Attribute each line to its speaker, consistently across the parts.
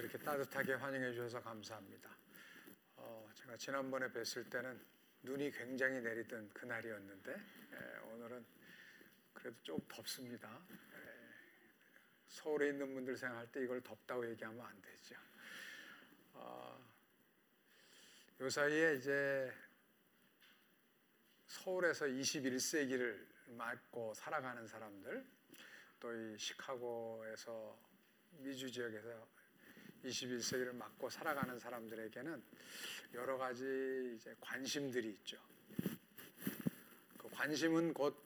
Speaker 1: 이렇게 따뜻하게 환영해 주셔서 감사합니다. 어, 제가 지난번에 뵀을 때는 눈이 굉장히 내리던 그날이었는데 예, 오늘은 그래도 좀 덥습니다. 예, 서울에 있는 분들 생각할 때 이걸 덥다고 얘기하면 안 되죠. 어, 요 사이에 이제 서울에서 21세기를 맞고 살아가는 사람들, 또 이 시카고에서 미주 지역에서 21세기를 맞고 살아가는 사람들에게는 여러 가지 이제 관심들이 있죠. 그 관심은 곧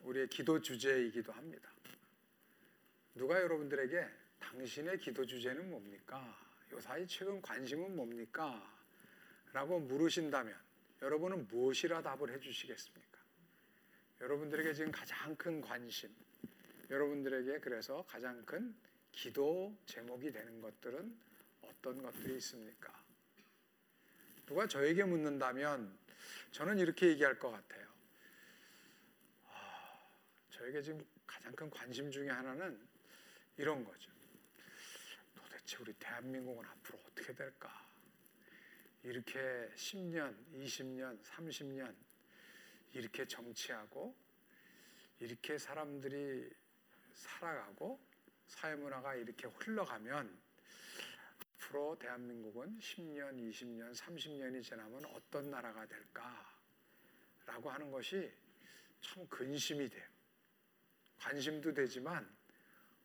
Speaker 1: 우리의 기도 주제이기도 합니다. 누가 여러분들에게 당신의 기도 주제는 뭡니까? 요사이 최근 관심은 뭡니까? 라고 물으신다면 여러분은 무엇이라 답을 해주시겠습니까? 여러분들에게 지금 가장 큰 관심, 여러분들에게 그래서 가장 큰 기도 제목이 되는 것들은 어떤 것들이 있습니까? 누가 저에게 묻는다면 저는 이렇게 얘기할 것 같아요. 아, 저에게 지금 가장 큰 관심 중에 하나는 이런 거죠. 도대체 우리 대한민국은 앞으로 어떻게 될까? 이렇게 10년, 20년, 30년 이렇게 정치하고 이렇게 사람들이 살아가고 사회문화가 이렇게 흘러가면 앞으로 대한민국은 10년, 20년, 30년이 지나면 어떤 나라가 될까라고 하는 것이 참 근심이 돼요. 관심도 되지만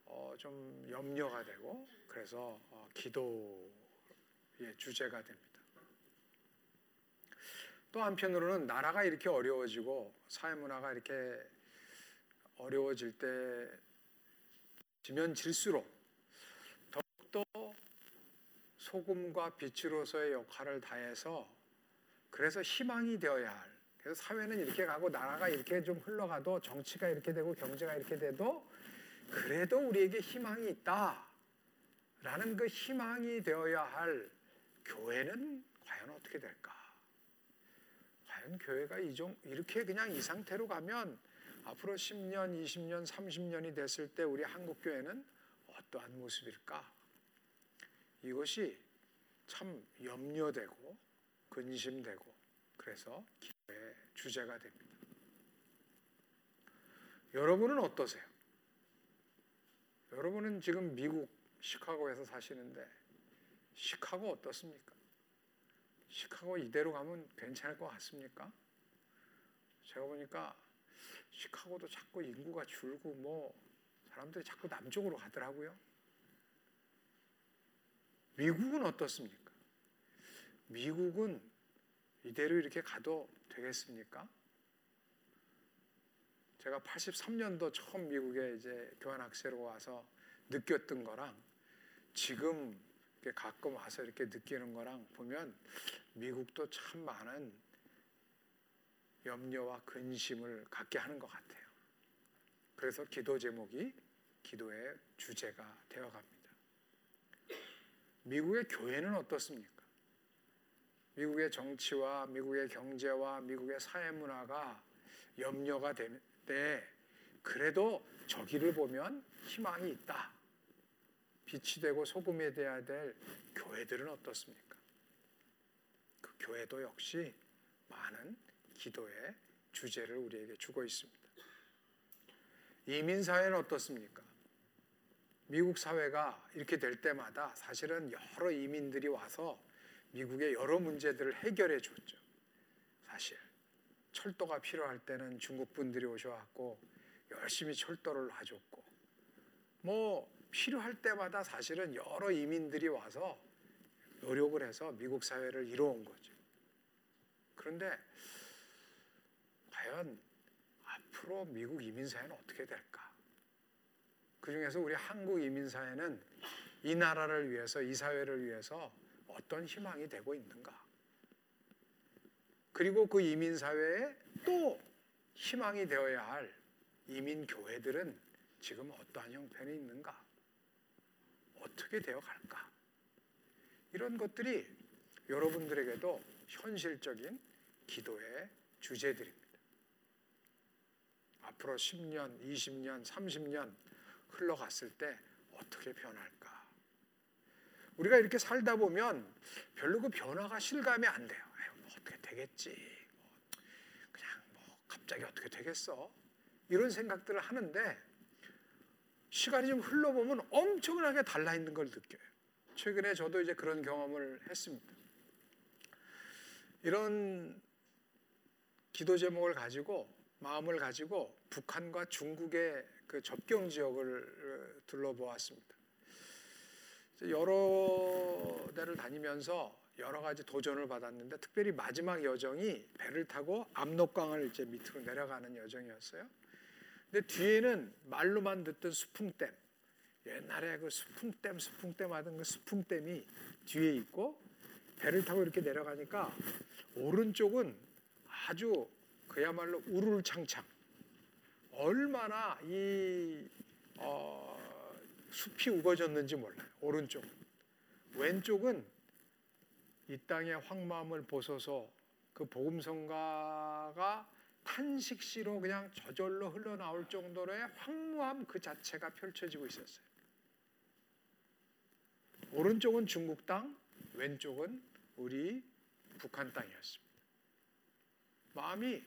Speaker 1: 어, 좀 염려가 되고 그래서 어, 기도의 주제가 됩니다. 또 한편으로는 나라가 이렇게 어려워지고 사회 문화가 이렇게 어려워질 때 지면 질수록 더욱더 소금과 빛으로서의 역할을 다해서 그래서 희망이 되어야 할 그래서 사회는 이렇게 가고 나라가 이렇게 좀 흘러가도 정치가 이렇게 되고 경제가 이렇게 돼도 그래도 우리에게 희망이 있다. 라는 그 희망이 되어야 할 교회는 과연 어떻게 될까? 과연 교회가 이종 이렇게 그냥 이 상태로 가면 앞으로 10년, 20년, 30년이 됐을 때 우리 한국 교회는 어떠한 모습일까? 이것이 참 염려되고 근심되고 그래서 기도의 주제가 됩니다. 여러분은 어떠세요? 여러분은 지금 미국 시카고에서 사시는데 시카고 어떻습니까? 시카고 이대로 가면 괜찮을 것 같습니까? 제가 보니까 시카고도 자꾸 인구가 줄고 뭐 사람들이 자꾸 남쪽으로 가더라고요. 미국은 어떻습니까? 미국은 이대로 이렇게 가도 되겠습니까? 제가 83년도 처음 미국에 이제 교환학생으로 와서 느꼈던 거랑 지금 가끔 와서 이렇게 느끼는 거랑 보면 미국도 참 많은 염려와 근심을 갖게 하는 것 같아요. 그래서 기도 제목이 기도의 주제가 되어 갑니다. 미국의 교회는 어떻습니까? 미국의 정치와 미국의 경제와 미국의 사회 문화가 염려가 될때 그래도 저기를 보면 희망이 있다. 빛이 되고 소금이 되어야 될 교회들은 어떻습니까? 그 교회도 역시 많은 기도의 주제를 우리에게 주고 있습니다. 이민 사회는 어떻습니까? 미국 사회가 이렇게 될 때마다 사실은 여러 이민들이 와서 미국의 여러 문제들을 해결해 줬죠. 사실 철도가 필요할 때는 중국 분들이 오셔갖고 열심히 철도를 놔줬고 뭐 필요할 때마다 사실은 여러 이민들이 와서 노력을 해서 미국 사회를 이루어온 거죠. 그런데 과연 앞으로 미국 이민 사회는 어떻게 될까? 그 중에서 우리 한국 이민 사회는 이 나라를 위해서 이 사회를 위해서 어떤 희망이 되고 있는가? 그리고 그 이민 사회에 또 희망이 되어야 할 이민 교회들은 지금 어떠한 형편이 있는가? 어떻게 되어 갈까? 이런 것들이 여러분들에게도 현실적인 기도의 주제들입니다. 앞으로 10년, 20년, 30년 흘러갔을 때 어떻게 변할까? 우리가 이렇게 살다 보면 별로 그 변화가 실감이 안 돼요. 뭐 어떻게 되겠지. 뭐 그냥 뭐 갑자기 어떻게 되겠어. 이런 생각들을 하는데 시간이 좀 흘러보면 엄청나게 달라 있는 걸 느껴요. 최근에 저도 이제 그런 경험을 했습니다. 이런 기도 제목을 가지고 마음을 가지고 북한과 중국의 그 접경 지역을 어, 둘러보았습니다. 여러 데를 다니면서 여러 가지 도전을 받았는데 특별히 마지막 여정이 배를 타고 압록강을 이제 밑으로 내려가는 여정이었어요. 근데 뒤에는 말로만 듣던 수풍댐, 옛날에 그 수풍댐, 수풍댐 하던 그 수풍댐이 뒤에 있고 배를 타고 이렇게 내려가니까 오른쪽은 아주 그야말로 우르창창 얼마나 이 어, 숲이 우거졌는지 몰라요. 오른쪽. 왼쪽은 이 땅의 황마음을 보소서 그 복음성가가 탄식시로 그냥 저절로 흘러나올 정도로의 황무함 그 자체가 펼쳐지고 있었어요. 오른쪽은 중국 땅, 왼쪽은 우리 북한 땅이었습니다. 마음이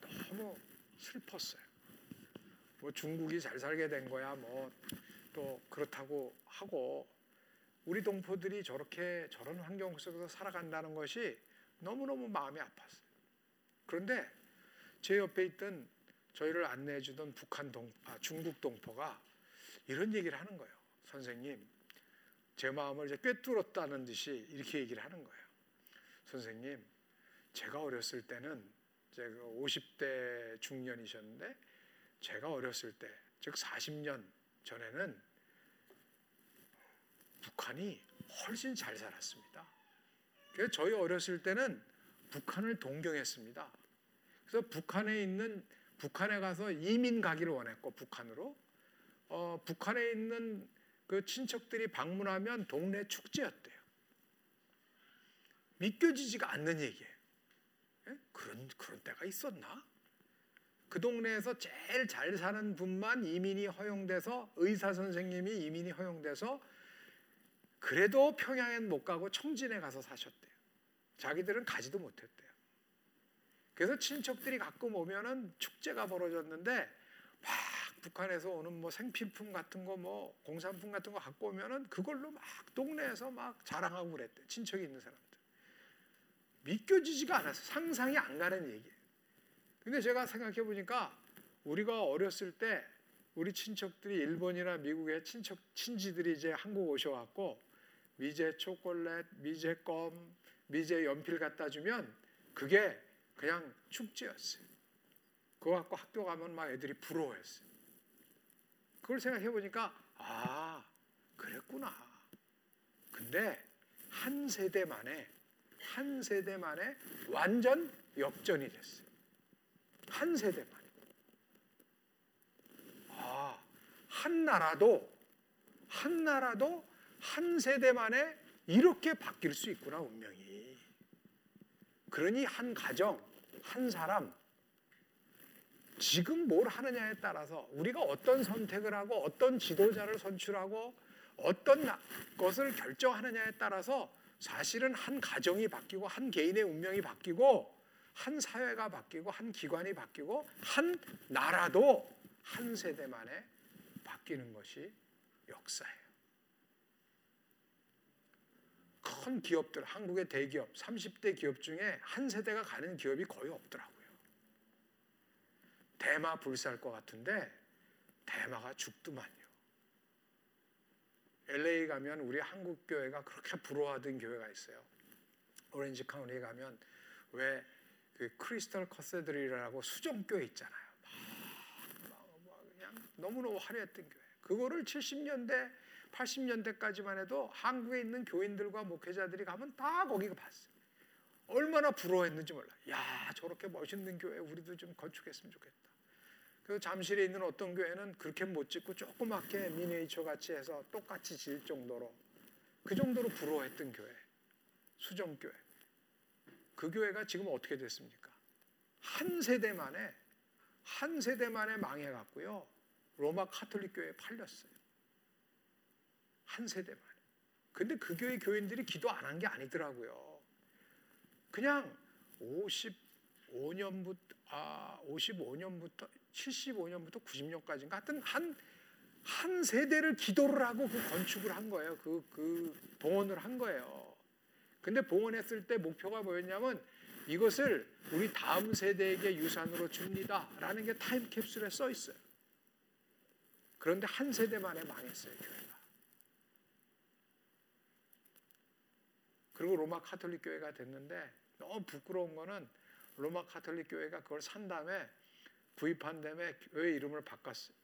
Speaker 1: 너무 슬펐어요. 뭐 중국이 잘 살게 된 거야, 뭐 또 그렇다고 하고 우리 동포들이 저렇게 저런 환경 속에서 살아간다는 것이 너무너무 마음이 아팠어요. 그런데 제 옆에 있던 저희를 안내해 주던 북한 동, 아, 중국 동포가 이런 얘기를 하는 거예요. 선생님, 제 마음을 이제 꿰뚫었다는 듯이 이렇게 얘기를 하는 거예요. 선생님, 제가 어렸을 때는 제가 50대 중년이셨는데 제가 어렸을 때, 즉 40년 전에는 북한이 훨씬 잘 살았습니다. 그래서 저희 어렸을 때는 북한을 동경했습니다. 그래서 북한에 있는 북한에 가서 이민 가기를 원했고 북한으로 어, 북한에 있는 그 친척들이 방문하면 동네 축제였대요. 믿겨지지가 않는 얘기예요. 예? 그런 그런 때가 있었나? 그 동네에서 제일 잘 사는 분만 이민이 허용돼서 의사 선생님이 이민이 허용돼서 그래도 평양엔 못 가고 청진에 가서 사셨대요. 자기들은 가지도 못했대요. 그래서 친척들이 가끔 오면은 축제가 벌어졌는데 막 북한에서 오는 뭐 생필품 같은 거 뭐 공산품 같은 거 갖고 오면은 그걸로 막 동네에서 막 자랑하고 그랬대. 친척이 있는 사람들. 믿겨지지가 않았어. 상상이 안 가는 얘기예요. 근데 제가 생각해 보니까 우리가 어렸을 때 우리 친척들이 일본이나 미국의 친척 친지들이 이제 한국 오셔갖고 미제 초콜릿, 미제 껌, 미제 연필 갖다 주면 그게 그냥 축제였어요. 그거 갖고 학교 가면 막 애들이 부러워했어요. 그걸 생각해 보니까 아 그랬구나. 근데 한 세대 만에 한 세대 만에 완전 역전이 됐어요. 한 세대 만에. 아, 한 나라도 한 나라도 한 세대 만에 이렇게 바뀔 수 있구나 운명이. 그러니 한 가정, 한 사람 지금 뭘 하느냐에 따라서 우리가 어떤 선택을 하고 어떤 지도자를 선출하고 어떤 것을 결정하느냐에 따라서 사실은 한 가정이 바뀌고 한 개인의 운명이 바뀌고 한 사회가 바뀌고 한 기관이 바뀌고 한 나라도 한 세대 만에 바뀌는 것이 역사예요. 큰 기업들, 한국의 대기업, 30대 기업 중에 한 세대가 가는 기업이 거의 없더라고요. 대마 불살 것 같은데 대마가 죽더만요. LA 가면 우리 한국 교회가 그렇게 부러워하던 교회가 있어요. 오렌지 카운티에 가면 왜 그 크리스탈 커세드리라고 수정 교회 있잖아요. 막, 그냥 너무너무 화려했던 교회. 그거를 70년대 80년대까지만 해도 한국에 있는 교인들과 목회자들이 가면 다 거기가 봤어요. 얼마나 부러워했는지 몰라. 야 저렇게 멋있는 교회 우리도 좀 건축했으면 좋겠다. 그 잠실에 있는 어떤 교회는 그렇게 못 짓고 조그맣게 미니에이처 같이 해서 똑같이 질 정도로 그 정도로 부러워했던 교회 수정교회 그 교회가 지금 어떻게 됐습니까? 한 세대 만에 한 세대 만에 망해갔고요 로마 카톨릭 교회에 팔렸어요 한 세대 만에 근데 그 교회 교인들이 기도 안 한 게 아니더라고요. 그냥 55년부터 아 55년부터 75년부터 90년까지인가 하여튼 한 한 세대를 기도를 하고 그 건축을 한 거예요. 그, 그 봉헌을 한 거예요. 근데 봉헌했을 때 목표가 뭐였냐면 이것을 우리 다음 세대에게 유산으로 줍니다라는 게 타임캡슐에 써 있어요. 그런데 한 세대 만에 망했어요, 교회가. 그리고 로마 카톨릭 교회가 됐는데 너무 부끄러운 거는 로마 카톨릭 교회가 그걸 산 다음에 구입한 다음에 교회 이름을 바꿨어요.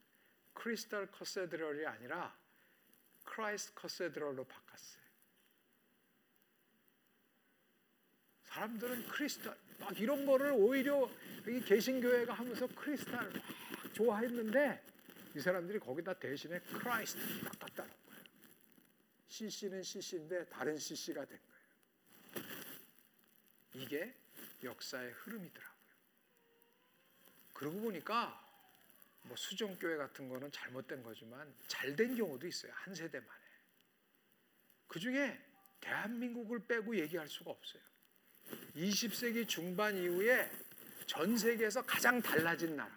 Speaker 1: Crystal Cathedral이 아니라 Christ Cathedral로 바꿨어요. 사람들은 크리스탈 막 이런 거를 오히려 여기 개신교회가 하면서 크리스탈 막 좋아했는데 이 사람들이 거기다 대신에 Christ로 바꿨다는 거예요. CC는 CC인데 다른 CC가 된 거예요. 이게 역사의 흐름이더라고요. 그러고 보니까 뭐 수정교회 같은 거는 잘못된 거지만 잘된 경우도 있어요. 한 세대 만에. 그 중에 대한민국을 빼고 얘기할 수가 없어요. 20세기 중반 이후에 전 세계에서 가장 달라진 나라.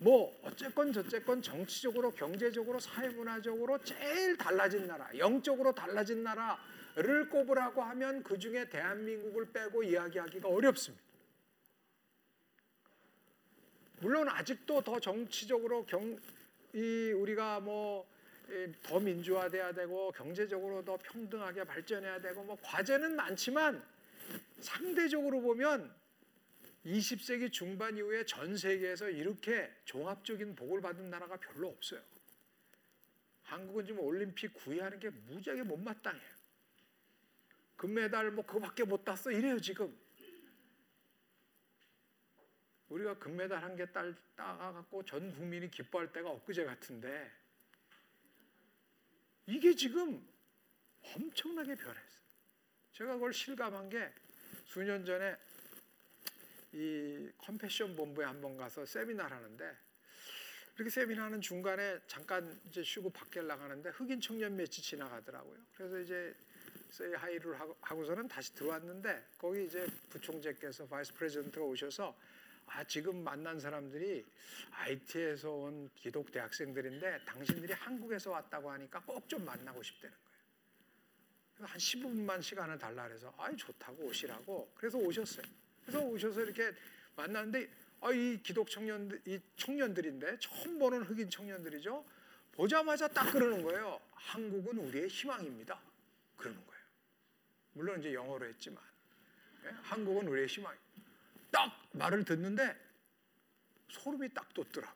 Speaker 1: 뭐 어쨌건 저쨌건 정치적으로 경제적으로 사회문화적으로 제일 달라진 나라, 영적으로 달라진 나라를 꼽으라고 하면 그 중에 대한민국을 빼고 이야기하기가 어렵습니다. 물론 아직도 더 정치적으로 경, 이 우리가 뭐 더 민주화돼야 되고 경제적으로 더 평등하게 발전해야 되고 뭐 과제는 많지만 상대적으로 보면 20세기 중반 이후에 전 세계에서 이렇게 종합적인 복을 받은 나라가 별로 없어요. 한국은 지금 올림픽 구위하는 게 무지하게 못마땅해요. 금메달 뭐 그거밖에 못 땄어 이래요 지금. 우리가 금메달 한 개 따갖고 전 국민이 기뻐할 때가 엊그제 같은데 이게 지금 엄청나게 변했어요. 제가 그걸 실감한 게 수년 전에 이 컴패션 본부에 한 번 가서 세미나를 하는데 이렇게 세미나 하는 중간에 잠깐 이제 쉬고 밖에 나가는데 흑인 청년 몇이 지나가더라고요. 그래서 이제 say hi를 하고서는 다시 들어왔는데 거기 이제 부총재께서 vice president가 오셔서 아 지금 만난 사람들이 아이티에서 온 기독 대학생들인데 당신들이 한국에서 왔다고 하니까 꼭 좀 만나고 싶다는 거예요. 한 15분만 시간을 달라 그래서 아이 좋다고 오시라고 그래서 오셨어요. 그래서 오셔서 이렇게 만났는데 아, 이 기독 청년들 이 청년들인데 처음 보는 흑인 청년들이죠. 보자마자 딱 그러는 거예요. 한국은 우리의 희망입니다. 그러는 거예요. 물론 이제 영어로 했지만 예? 한국은 우리의 희망. 딱 말을 듣는데 소름이 딱 돋더라.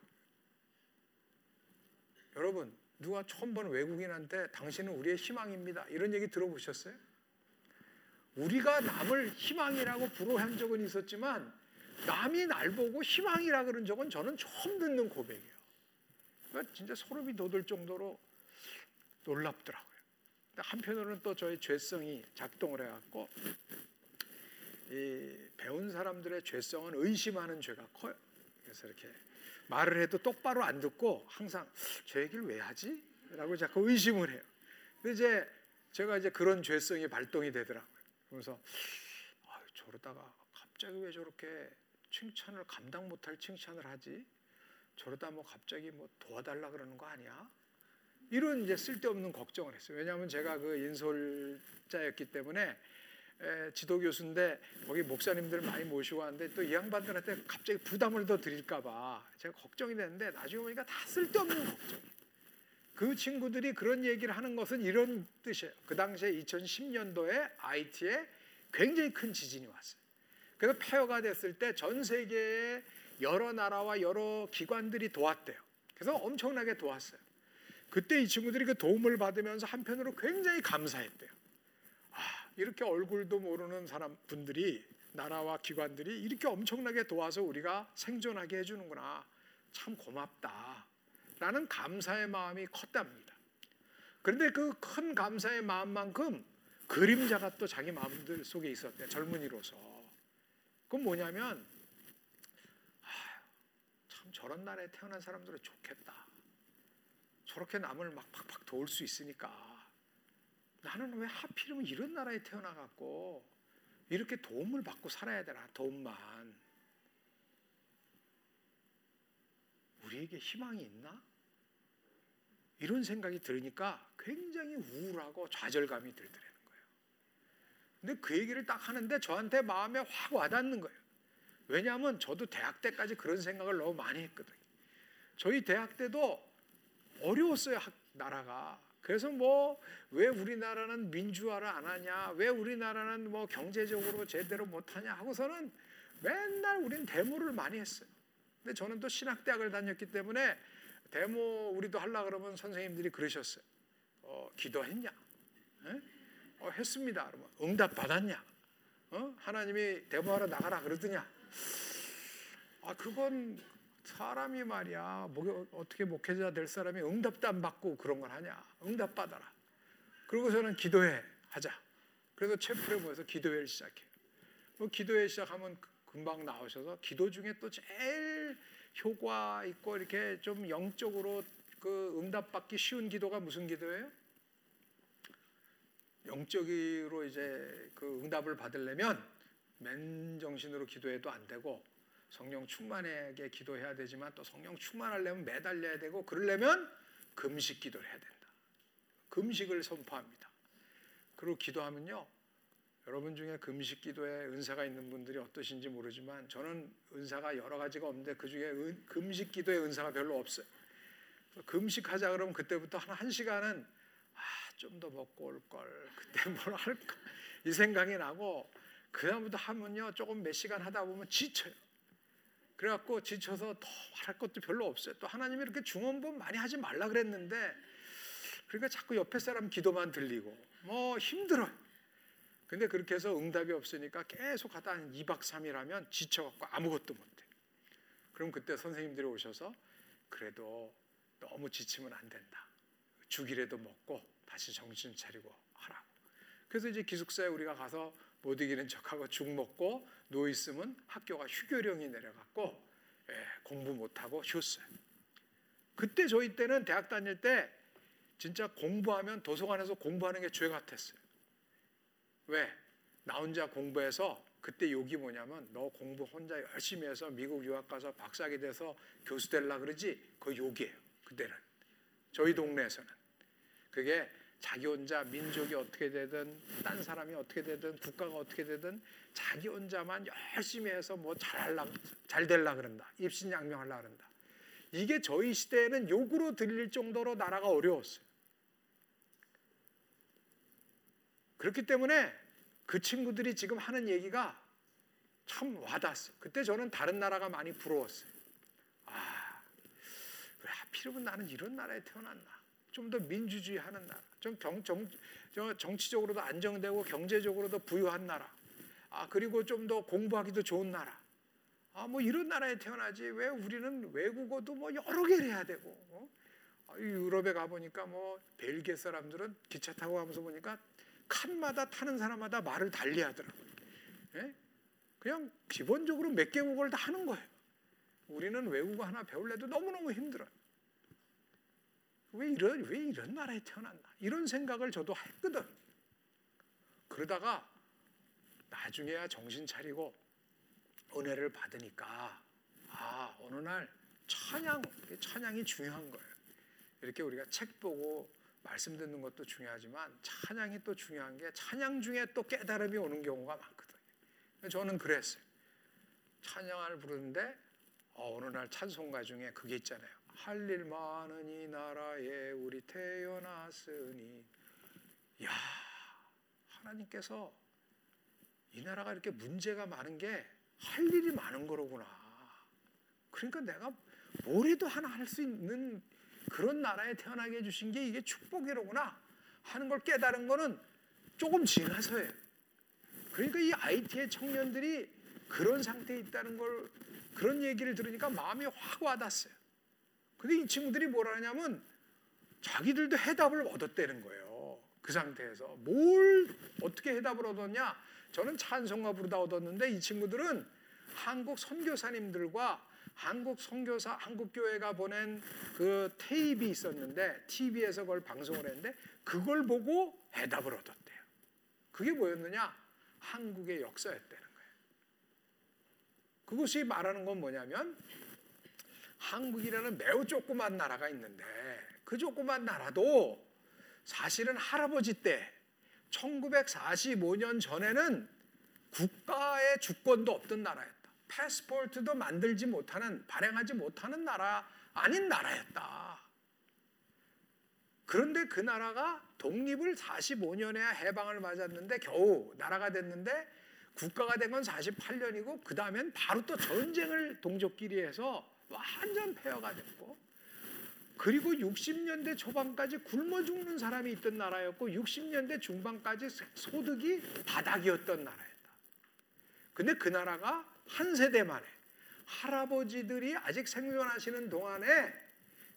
Speaker 1: 여러분 누가 처음 보는 외국인한테 당신은 우리의 희망입니다. 이런 얘기 들어보셨어요? 우리가 남을 희망이라고 부러한 적은 있었지만 남이 날 보고 희망이라 그런 적은 저는 처음 듣는 고백이에요. 그러니까 진짜 소름이 돋을 정도로 놀랍더라고요. 한편으로는 또 저의 죄성이 작동을 해갖고 이 배운 사람들의 죄성은 의심하는 죄가 커요. 그래서 이렇게 말을 해도 똑바로 안 듣고 항상 저 얘기를 왜 하지? 라고 자꾸 의심을 해요. 근데 이제 제가 이제 그런 죄성이 발동이 되더라고요. 그래서 아, 저러다가 갑자기 왜 저렇게 칭찬을 감당 못할 칭찬을 하지? 저러다 뭐 갑자기 뭐 도와달라 그러는 거 아니야? 이런 이제 쓸데없는 걱정을 했어요. 왜냐하면 제가 그 인솔자였기 때문에 에, 지도 교수인데 거기 목사님들 많이 모시고 왔는데 또 이 양반들한테 갑자기 부담을 더 드릴까봐 제가 걱정이 됐는데 나중에 보니까 다 쓸데없는 걱정. 그 친구들이 그런 얘기를 하는 것은 이런 뜻이에요. 그 당시에 2010년도에 IT에 굉장히 큰 지진이 왔어요. 그래서 폐허가 됐을 때 전 세계의 여러 나라와 여러 기관들이 도왔대요. 그래서 엄청나게 도왔어요. 그때 이 친구들이 그 도움을 받으면서 한편으로 굉장히 감사했대요. 아, 이렇게 얼굴도 모르는 사람 분들이 나라와 기관들이 이렇게 엄청나게 도와서 우리가 생존하게 해주는구나. 참 고맙다. 라는 감사의 마음이 컸답니다. 그런데 그 큰 감사의 마음만큼 그림자가 또 자기 마음들 속에 있었대 젊은이로서. 그건 뭐냐면 아, 참 저런 나라에 태어난 사람들은 좋겠다. 저렇게 남을 막 팍팍 도울 수 있으니까 나는 왜 하필이면 이런 나라에 태어나갖고 이렇게 도움을 받고 살아야 되나 도움만 우리에게 희망이 있나? 이런 생각이 들으니까 굉장히 우울하고 좌절감이 들더라는 거예요. 근데 그 얘기를 딱 하는데 저한테 마음에 확 와닿는 거예요. 왜냐하면 저도 대학 때까지 그런 생각을 너무 많이 했거든요. 저희 대학 때도 어려웠어요, 나라가. 그래서 뭐 왜 우리나라는 민주화를 안 하냐, 왜 우리나라는 뭐 경제적으로 제대로 못 하냐 하고서는 맨날 우린 데모를 많이 했어요. 근데 저는 또 신학대학을 다녔기 때문에 데모 우리도 하려 그러면 선생님들이 그러셨어요. 어, 기도했냐? 에? 어, 했습니다. 그러면 응답 받았냐? 어? 하나님이 데모하러 나가라 그러더냐? 아 그건 사람이 말이야 뭐, 어떻게 목회자 될 사람이 응답도 안 받고 그런 걸 하냐? 응답 받아라. 그리고서는 기도회 하자. 그래서 채플에 모여서 기도회를 시작해. 뭐 기도회 시작하면 금방 나오셔서 기도 중에 또 제일 효과 있고 이렇게 좀 영적으로 그 응답받기 쉬운 기도가 무슨 기도예요? 영적으로 이제 그 응답을 받으려면 맨 정신으로 기도해도 안 되고 성령 충만하게 기도해야 되지만 또 성령 충만하려면 매달려야 되고 그러려면 금식 기도를 해야 된다. 금식을 선포합니다. 그리고 기도하면요. 여러분 중에 금식 기도에 은사가 있는 분들이 어떠신지 모르지만 저는 은사가 여러 가지가 없는데 그 중에 금식 기도에 은사가 별로 없어요. 금식하자 그러면 그때부터 한, 한 시간은 아, 좀 더 먹고 올 걸. 그때 뭘 할까? 이 생각이 나고 그다음부터 하면요. 조금 몇 시간 하다 보면 지쳐요. 그래갖고 지쳐서 더할 것도 별로 없어요. 또 하나님이 이렇게 중원본 많이 하지 말라 그랬는데 그러니까 자꾸 옆에 사람 기도만 들리고 뭐 힘들어요. 근데 그렇게 해서 응답이 없으니까 계속 하다 한 2박 3일 하면 지쳐갖고 아무것도 못해. 그럼 그때 선생님들이 오셔서 그래도 너무 지치면 안 된다. 죽이라도 먹고 다시 정신 차리고 하라고. 그래서 이제 기숙사에 우리가 가서 못 이기는 척하고 죽 먹고 누워 있으면 학교가 휴교령이 내려갔고 예, 공부 못하고 쉬었어요. 그때 저희 때는 대학 다닐 때 진짜 공부하면 도서관에서 공부하는 게 죄 같았어요. 왜? 나 혼자 공부해서 그때 욕이 뭐냐면 너 공부 혼자 열심히 해서 미국 유학 가서 박사학위 돼서 교수 될라 그러지 그 욕이에요. 그때는 저희 동네에서는 그게 자기 혼자 민족이 어떻게 되든 딴 사람이 어떻게 되든 국가가 어떻게 되든 자기 혼자만 열심히 해서 뭐 잘할라 잘 될라 그런다 입신양명할라 그런다 이게 저희 시대에는 욕으로 들릴 정도로 나라가 어려웠어요. 그렇기 때문에 그 친구들이 지금 하는 얘기가 참 와닿았어요. 그때 저는 다른 나라가 많이 부러웠어요. 아, 왜 하필이면 나는 이런 나라에 태어났나? 좀 더 민주주의 하는 나라, 좀 정, 정, 정치적으로도 안정되고 경제적으로도 부유한 나라, 아, 그리고 좀 더 공부하기도 좋은 나라. 아, 뭐 이런 나라에 태어나지. 왜 우리는 외국어도 뭐 여러 개를 해야 되고. 어? 아, 유럽에 가보니까 뭐 벨기에 사람들은 기차 타고 가면서 보니까 칸마다 타는 사람마다 말을 달리 하더라고요. 예? 그냥 기본적으로 몇 개국어를 다 하는 거예요. 우리는 외국어 하나 배울래도 너무너무 힘들어요. 왜 이런, 왜 이런 나라에 태어났나? 이런 생각을 저도 했거든. 그러다가 나중에야 정신 차리고 은혜를 받으니까 아, 어느 날 찬양, 찬양이 중요한 거예요. 이렇게 우리가 책 보고 말씀 듣는 것도 중요하지만 찬양이 또 중요한 게 찬양 중에 또 깨달음이 오는 경우가 많거든요. 저는 그랬어요. 찬양을 부르는데 어, 느날 찬송가 중에 그게 있잖아요. 할일이 나라에 우리 태어났으니 야 하나님께서 이 나라가 이렇게 문제가 많은 게 할 일이 많은 거로구나. 그러니까 내가 뭘 해도 하나 할 수 있는 그런 나라에 태어나게 해주신 게 이게 축복이로구나 하는 걸 깨달은 거는 조금 지나서예요. 그러니까 이 IT의 청년들이 그런 상태에 있다는 걸 그런 얘기를 들으니까 마음이 확 와닿았어요. 근데 이 친구들이 뭐라 하냐면 자기들도 해답을 얻었다는 거예요. 그 상태에서 뭘 어떻게 해답을 얻었냐? 저는 찬송가 부르다 얻었는데 이 친구들은 한국 선교사님들과 한국 선교사 한국 교회가 보낸 그 테이프 있었는데 TV에서 그걸 방송을 했는데 그걸 보고 해답을 얻었대요. 그게 뭐였느냐? 한국의 역사였다는 거예요. 그것이 말하는 건 뭐냐면 한국이라는 매우 조그만 나라가 있는데 그 조그만 나라도 사실은 할아버지 때 1945년 전에는 국가의 주권도 없던 나라였다. 패스포트도 만들지 못하는 발행하지 못하는 나라 아닌 나라였다. 그런데 그 나라가 독립을 45년에 해방을 맞았는데 겨우 나라가 됐는데 국가가 된 건 48년이고 그 다음엔 바로 또 전쟁을 동족끼리 해서 완전 폐허가 됐고 그리고 60년대 초반까지 굶어 죽는 사람이 있던 나라였고 60년대 중반까지 소득이 바닥이었던 나라였다. 근데 그 나라가 한 세대 만에 할아버지들이 아직 생존하시는 동안에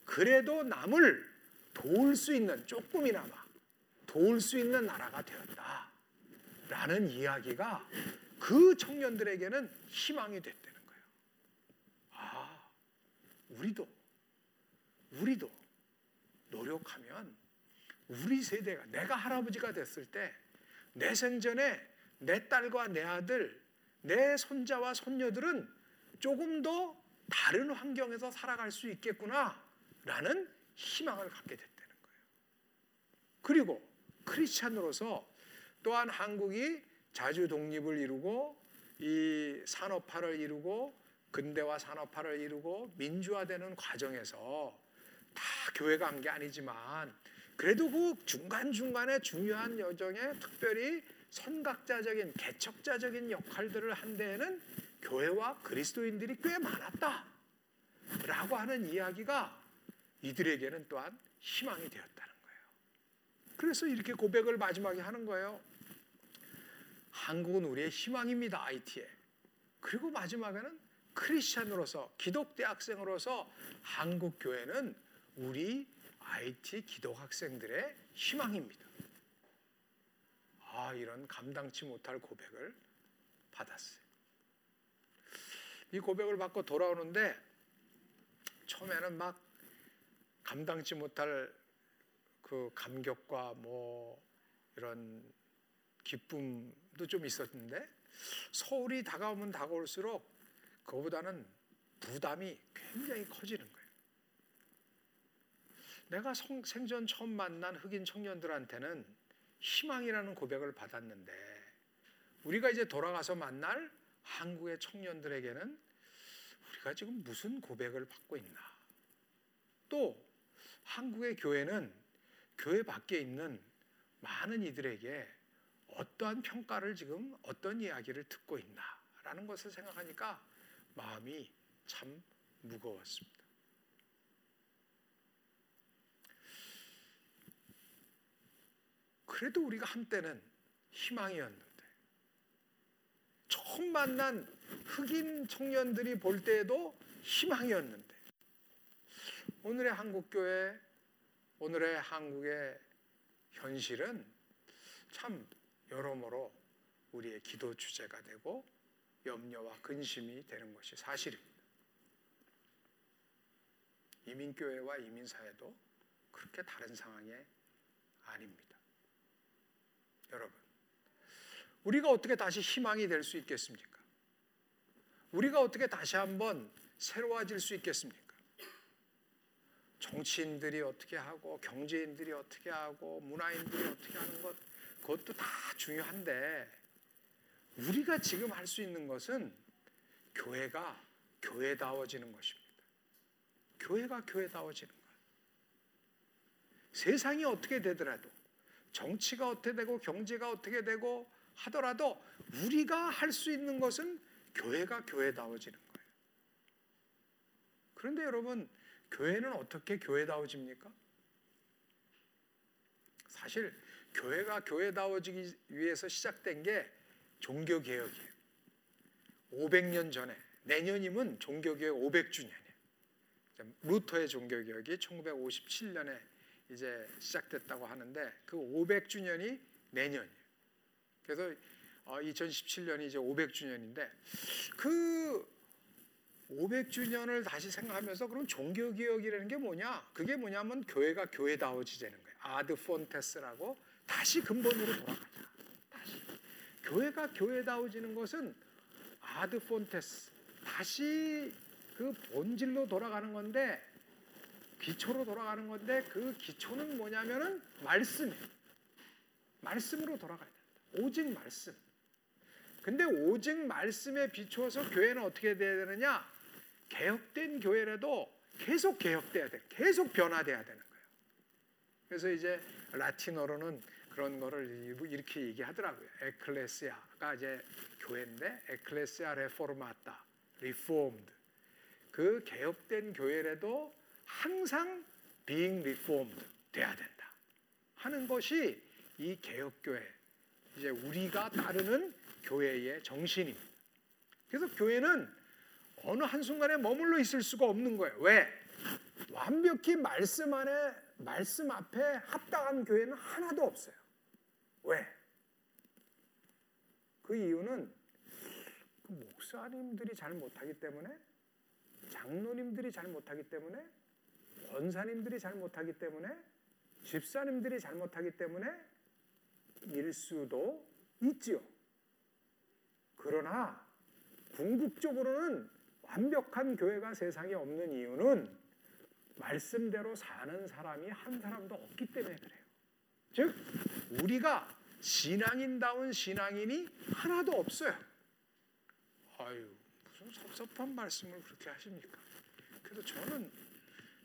Speaker 1: 그래도 남을 도울 수 있는 조금이나마 도울 수 있는 나라가 되었다. 라는 이야기가 그 청년들에게는 희망이. 아, 우리도, 우리도 노력하면 우리 세대가, 내가 할아버지가 됐을 때 내 생전에 내 딸과 내 아들, 내 손자와 손녀들은 조금 더 다른 환경에서 살아갈 수 있겠구나 라는 희망을 갖게 됐다는 거예요. 그리고 크리스찬으로서 또한 한국이 자주 독립을 이루고 이 산업화를 이루고 근대화 산업화를 이루고 민주화되는 과정에서 다 교회가 한 게 아니지만 그래도 그 중간중간에 중요한 여정에 특별히 선각자적인 개척자적인 역할들을 한 데에는 교회와 그리스도인들이 꽤 많았다. 라고 하는 이야기가 이들에게는 또한 희망이 되었다는 거예요. 그래서 이렇게 고백을 마지막에 하는 거예요. 한국은 우리의 희망입니다, IT에. 그리고 마지막에는 크리스찬으로서, 기독대학생으로서 한국 교회는 우리 IT 기독학생들의 희망입니다. 아, 이런 감당치 못할 고백을 받았어요. 이 고백을 받고 돌아오는데 처음에는 막 감당치 못할 그 감격과 뭐 이런 기쁨도 좀 있었는데 서울이 다가오면 다가올수록 그보다는 부담이 굉장히 커지는 거예요. 내가 생전 처음 만난 흑인 청년들한테는 희망이라는 고백을 받았는데 우리가 이제 돌아가서 만날 한국의 청년들에게는 우리가 지금 무슨 고백을 받고 있나? 또 한국의 교회는 교회 밖에 있는 많은 이들에게 어떠한 평가를 지금 어떤 이야기를 듣고 있나라는 것을 생각하니까 마음이 참 무거웠습니다. 그래도 우리가 한때는 희망이었는데 처음 만난 흑인 청년들이 볼 때에도 희망이었는데 오늘의 한국 교회 오늘의 한국의 현실은 참 여러모로 우리의 기도 주제가 되고 염려와 근심이 되는 것이 사실입니다. 이민교회와 이민사회도 그렇게 다른 상황이 아닙니다. 여러분, 우리가 어떻게 다시 희망이 될 수 있겠습니까? 우리가 어떻게 다시 한번 새로워질 수 있겠습니까? 정치인들이 어떻게 하고 경제인들이 어떻게 하고 문화인들이 어떻게 하는 것 그것도 다 중요한데 우리가 지금 할 수 있는 것은 교회가 교회다워지는 것입니다. 교회가 교회다워지는 것. 세상이 어떻게 되더라도 정치가 어떻게 되고 경제가 어떻게 되고 하더라도 우리가 할 수 있는 것은 교회가 교회다워지는 거예요. 그런데 여러분, 교회는 어떻게 교회다워집니까? 사실 교회가 교회다워지기 위해서 시작된 게 종교개혁이에요. 500년 전에 내년이면 종교개혁 500주년이에요. 루터의 종교개혁이 1957년에 이제 시작됐다고 하는데 그 500주년이 내년이에요. 그래서 2017년이 어, 이제 500주년인데 그 500주년을 다시 생각하면서 그럼 종교개혁이라는 게 뭐냐? 그게 뭐냐면 교회가 교회다워지자는 거예요. 아드 폰테스라고 다시 근본으로 돌아가자. 다시. 교회가 교회다워지는 것은 아드 폰테스. 다시 그 본질로 돌아가는 건데 기초로 돌아가는 건데 그 기초는 뭐냐면은 말씀이에요. 말씀으로 돌아가야 된다. 오직 말씀. 근데 오직 말씀에 비추어서 교회는 어떻게 돼야 되느냐? 개혁된 교회라도 계속 개혁돼야 돼. 계속 변화돼야 되는 거예요. 그래서 이제 라틴어로는 그런 거를 이렇게 얘기하더라고요. ecclesia가 이제 교회인데 ecclesia reformata, reformed. 그 개혁된 교회라도 항상 being reformed 돼야 된다. 하는 것이 이 개혁교회 이제 우리가 따르는 교회의 정신입니다. 그래서 교회는 어느 한순간에 머물러 있을 수가 없는 거예요. 왜? 완벽히 말씀 안에 말씀 앞에 합당한 교회는 하나도 없어요. 왜? 그 이유는 그 목사님들이 잘 못하기 때문에 장로님들이 잘 못하기 때문에 권사님들이 잘 못하기 때문에 집사님들이 잘 못하기 때문에 일 수도 있지요. 그러나 궁극적으로는 완벽한 교회가 세상에 없는 이유는 말씀대로 사는 사람이 한 사람도 없기 때문에 그래요. 즉 우리가 신앙인다운 신앙인이 하나도 없어요. 아유 무슨 섭섭한 말씀을 그렇게 하십니까? 그래도 저는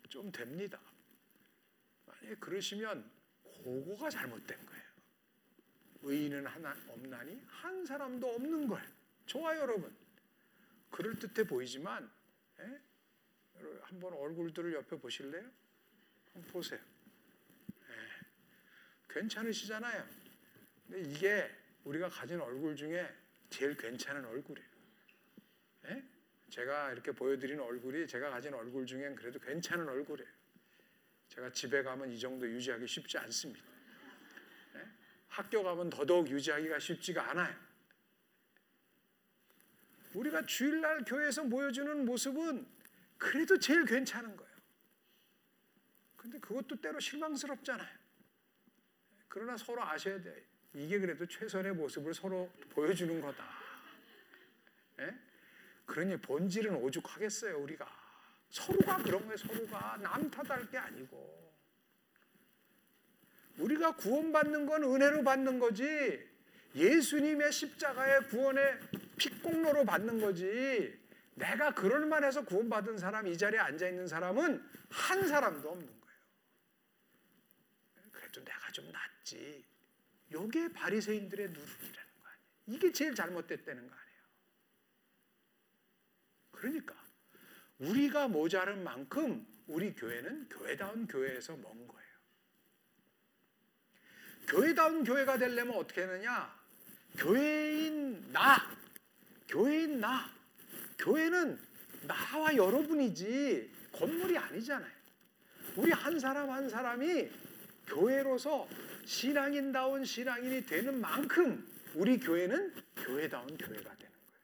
Speaker 1: 좀 됩니다. 만약에 그러시면 고거가 잘못된 거예요. 의인은 하나 없나니 한 사람도 없는 거예요. 좋아요, 여러분. 그럴 듯해 보이지만 예? 한번 얼굴들을 옆에 보실래요? 한번 보세요. 예. 괜찮으시잖아요. 근데 이게 우리가 가진 얼굴 중에 제일 괜찮은 얼굴이에요. 예? 제가 이렇게 보여드리는 얼굴이 제가 가진 얼굴 중엔 그래도 괜찮은 얼굴이에요. 제가 집에 가면 이 정도 유지하기 쉽지 않습니다. 예? 학교 가면 더더욱 유지하기가 쉽지가 않아요. 우리가 주일날 교회에서 보여주는 모습은 그래도 제일 괜찮은 거예요. 근데 그것도 때로 실망스럽잖아요. 그러나 서로 아셔야 돼. 이게 그래도 최선의 모습을 서로 보여주는 거다. 예? 그러니 본질은 오죽하겠어요, 우리가. 서로가 그런 거예요, 서로가. 남 탓할 게 아니고. 우리가 구원받는 건 은혜로 받는 거지. 예수님의 십자가의 구원의 핏공로로 받는 거지. 내가 그럴 만해서 구원받은 사람, 이 자리에 앉아 있는 사람은 한 사람도 없는 거예요. 그래도 내가 좀 낫지. 요게 바리새인들의 누룩이라는 거 아니에요. 이게 제일 잘못됐다는 거 아니에요. 그러니까 우리가 모자른 만큼 우리 교회는 교회다운 교회에서 먼 거예요. 교회다운 교회가 되려면 어떻게 하느냐? 교회인 나, 교회인 나, 교회는 나와 여러분이지 건물이 아니잖아요. 우리 한 사람 한 사람이 교회로서 신앙인다운 신앙인이 되는 만큼 우리 교회는 교회다운 교회가 되는 거예요.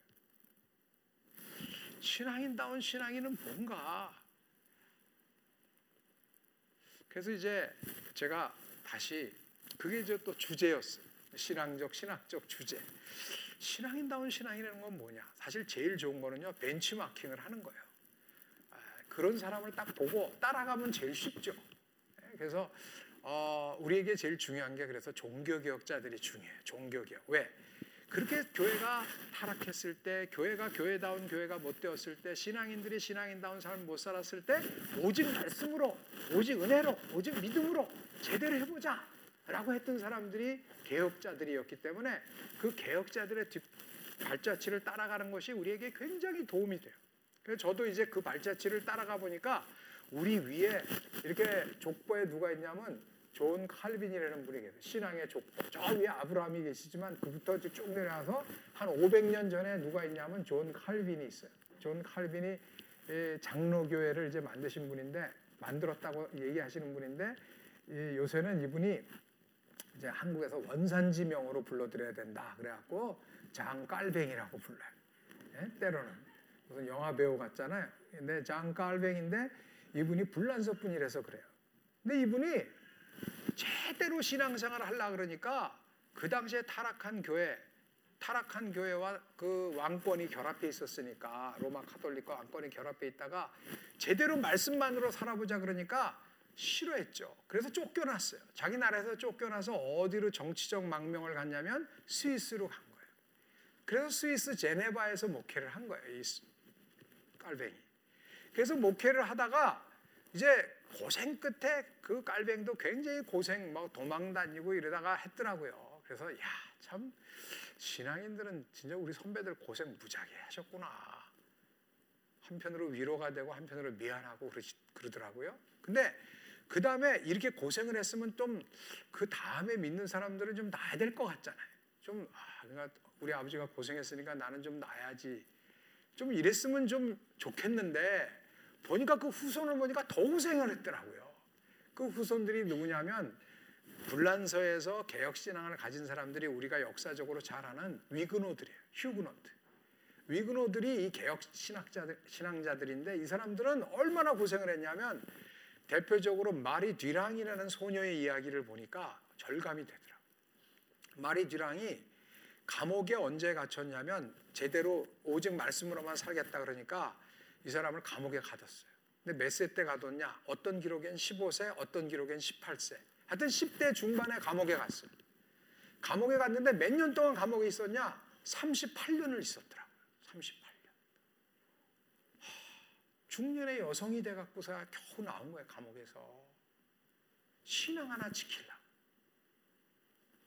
Speaker 1: 신앙인다운 신앙인은 뭔가? 그래서 이제 제가 다시 그게 이제 또 주제였어요. 신앙적 신학적 주제. 신앙인다운 신앙이라는 건 뭐냐? 사실 제일 좋은 거는요 벤치마킹을 하는 거예요. 아, 그런 사람을 딱 보고 따라가면 제일 쉽죠. 예, 그래서 어, 우리에게 제일 중요한 게 그래서 종교개혁자들이 중요해요. 종교개혁. 왜? 그렇게 교회가 타락했을 때, 교회가 교회다운 교회가 못 되었을 때, 신앙인들이 신앙인다운 삶을 못 살았을 때, 오직 말씀으로, 오직 은혜로, 오직 믿음으로 제대로 해보자. 라고 했던 사람들이 개혁자들이었기 때문에 그 개혁자들의 뒷 발자취를 따라가는 것이 우리에게 굉장히 도움이 돼요. 그래서 저도 이제 그 발자취를 따라가 보니까 우리 위에 이렇게 족보에 누가 있냐면 존 칼빈이라는 분이 계세요. 신앙의 족보. 저 위에 아브라함이 계시지만 그부터 쭉 내려와서 한 500년 전에 누가 있냐면 존 칼빈이 있어요. 존 칼빈이 장로교회를 이제 만드신 분인데 만들었다고 얘기하시는 분인데 요새는 이분이 이제 한국에서 원산지명으로 불러드려야 된다. 그래갖고 장깔뱅이라고 불러요. 예? 때로는 무슨 영화 배우 같잖아요. 근데 장 깔뱅인데 이분이 불란서 분이라서 그래요. 근데 이분이 제대로 신앙생활을 하려 그러니까 그 당시에 타락한 교회, 타락한 교회와 그 왕권이 결합해 있었으니까 로마 카톨릭과 왕권이 결합해 있다가 제대로 말씀만으로 살아보자 그러니까 싫어했죠. 그래서 쫓겨났어요. 자기 나라에서 쫓겨나서 어디로 정치적 망명을 갔냐면 스위스로 간 거예요. 그래서 스위스 제네바에서 목회를 한 거예요. 이 깔뱅이. 그래서 목회를 하다가 이제 고생 끝에 그 깔뱅도 굉장히 고생 막 도망 다니고 이러다가 했더라고요. 그래서 야 참 신앙인들은 진짜 우리 선배들 고생 무지하게 하셨구나. 한편으로 위로가 되고 한편으로 미안하고 그러시, 그러더라고요. 근데 그 다음에 이렇게 고생을 했으면 좀 그 다음에 믿는 사람들은 좀 나야 될 것 같잖아요. 좀 아, 그러니까 우리 아버지가 고생했으니까 나는 좀 나야지. 좀 이랬으면 좀 좋겠는데 보니까 그 후손을 보니까 더 고생을 했더라고요. 그 후손들이 누구냐면 불란서에서 개혁신앙을 가진 사람들이 우리가 역사적으로 잘 아는 위그노들이에요. 휴그노트. 위그노들이 이 개혁 신학자들, 신앙자들인데 이 사람들은 얼마나 고생을 했냐면 대표적으로 마리 뒤랑이라는 소녀의 이야기를 보니까 절감이 되더라고요. 마리 뒤랑이 감옥에 언제 갇혔냐면 제대로 오직 말씀으로만 살겠다 그러니까 이 사람을 감옥에 가뒀어요. 근데 몇 세 때 가뒀냐? 어떤 기록엔 15세, 어떤 기록엔 18세. 하여튼 10대 중반에 감옥에 갔어요. 감옥에 갔는데 몇 년 동안 감옥에 있었냐? 38년을 있었더라고요. 38년. 중년의 여성이 돼갖고서 겨우 나온 거예요, 감옥에서. 신앙 하나 지킬라.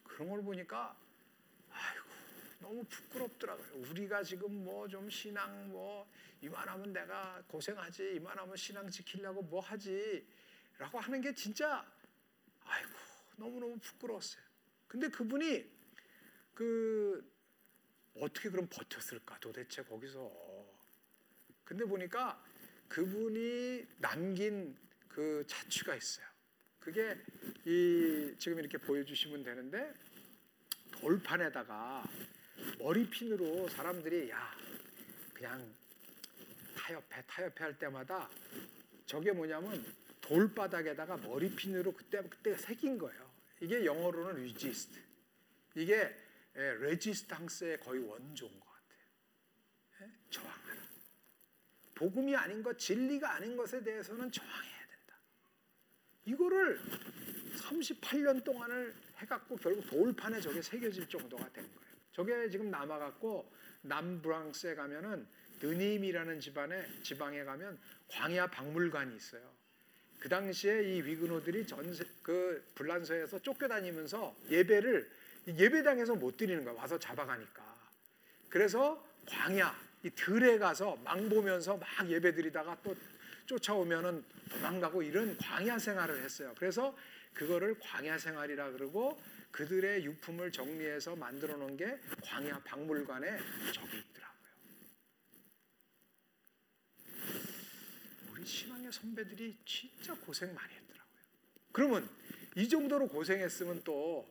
Speaker 1: 그런 걸 보니까, 아이고, 너무 부끄럽더라고요. 우리가 지금 뭐 좀 신앙 뭐 이만하면 내가 고생하지, 이만하면 신앙 지키려고 뭐 하지, 라고 하는 게 진짜, 아이고, 너무너무 부끄러웠어요. 근데 그분이 그, 어떻게 그럼 버텼을까 도대체 거기서. 근데 보니까 그분이 남긴 그 자취가 있어요. 그게 이 지금 이렇게 보여주시면 되는데 돌판에다가 머리핀으로 사람들이 야 그냥 타협해 타협해 할 때마다 저게 뭐냐면 돌바닥에다가 머리핀으로 그때 그때 새긴 거예요. 이게 영어로는 resist. 이게 레지스탕스의 거의 원조인 것 같아요. 저항하라. 복음이 아닌 것, 진리가 아닌 것에 대해서는 저항해야 된다. 이거를 38년 동안을 해갖고 결국 돌판에 저게 새겨질 정도가 된 거예요. 저게 지금 남아갖고 남프랑스에 가면은 드님이라는 집안에 지방에 가면 광야 박물관이 있어요. 그 당시에 이 위그노들이 전세 그 불란서에서 쫓겨다니면서 예배를 예배당에서 못 드리는 거야. 와서 잡아가니까. 그래서 광야 이 들에 가서 망 보면서 막 예배 드리다가 또 쫓아오면은 도망가고 이런 광야 생활을 했어요. 그래서 그거를 광야 생활이라 그러고 그들의 유품을 정리해서 만들어 놓은 게 광야 박물관에 저기 있더라고요. 우리 신앙의 선배들이 진짜 고생 많이 했더라고요. 그러면 이 정도로 고생했으면 또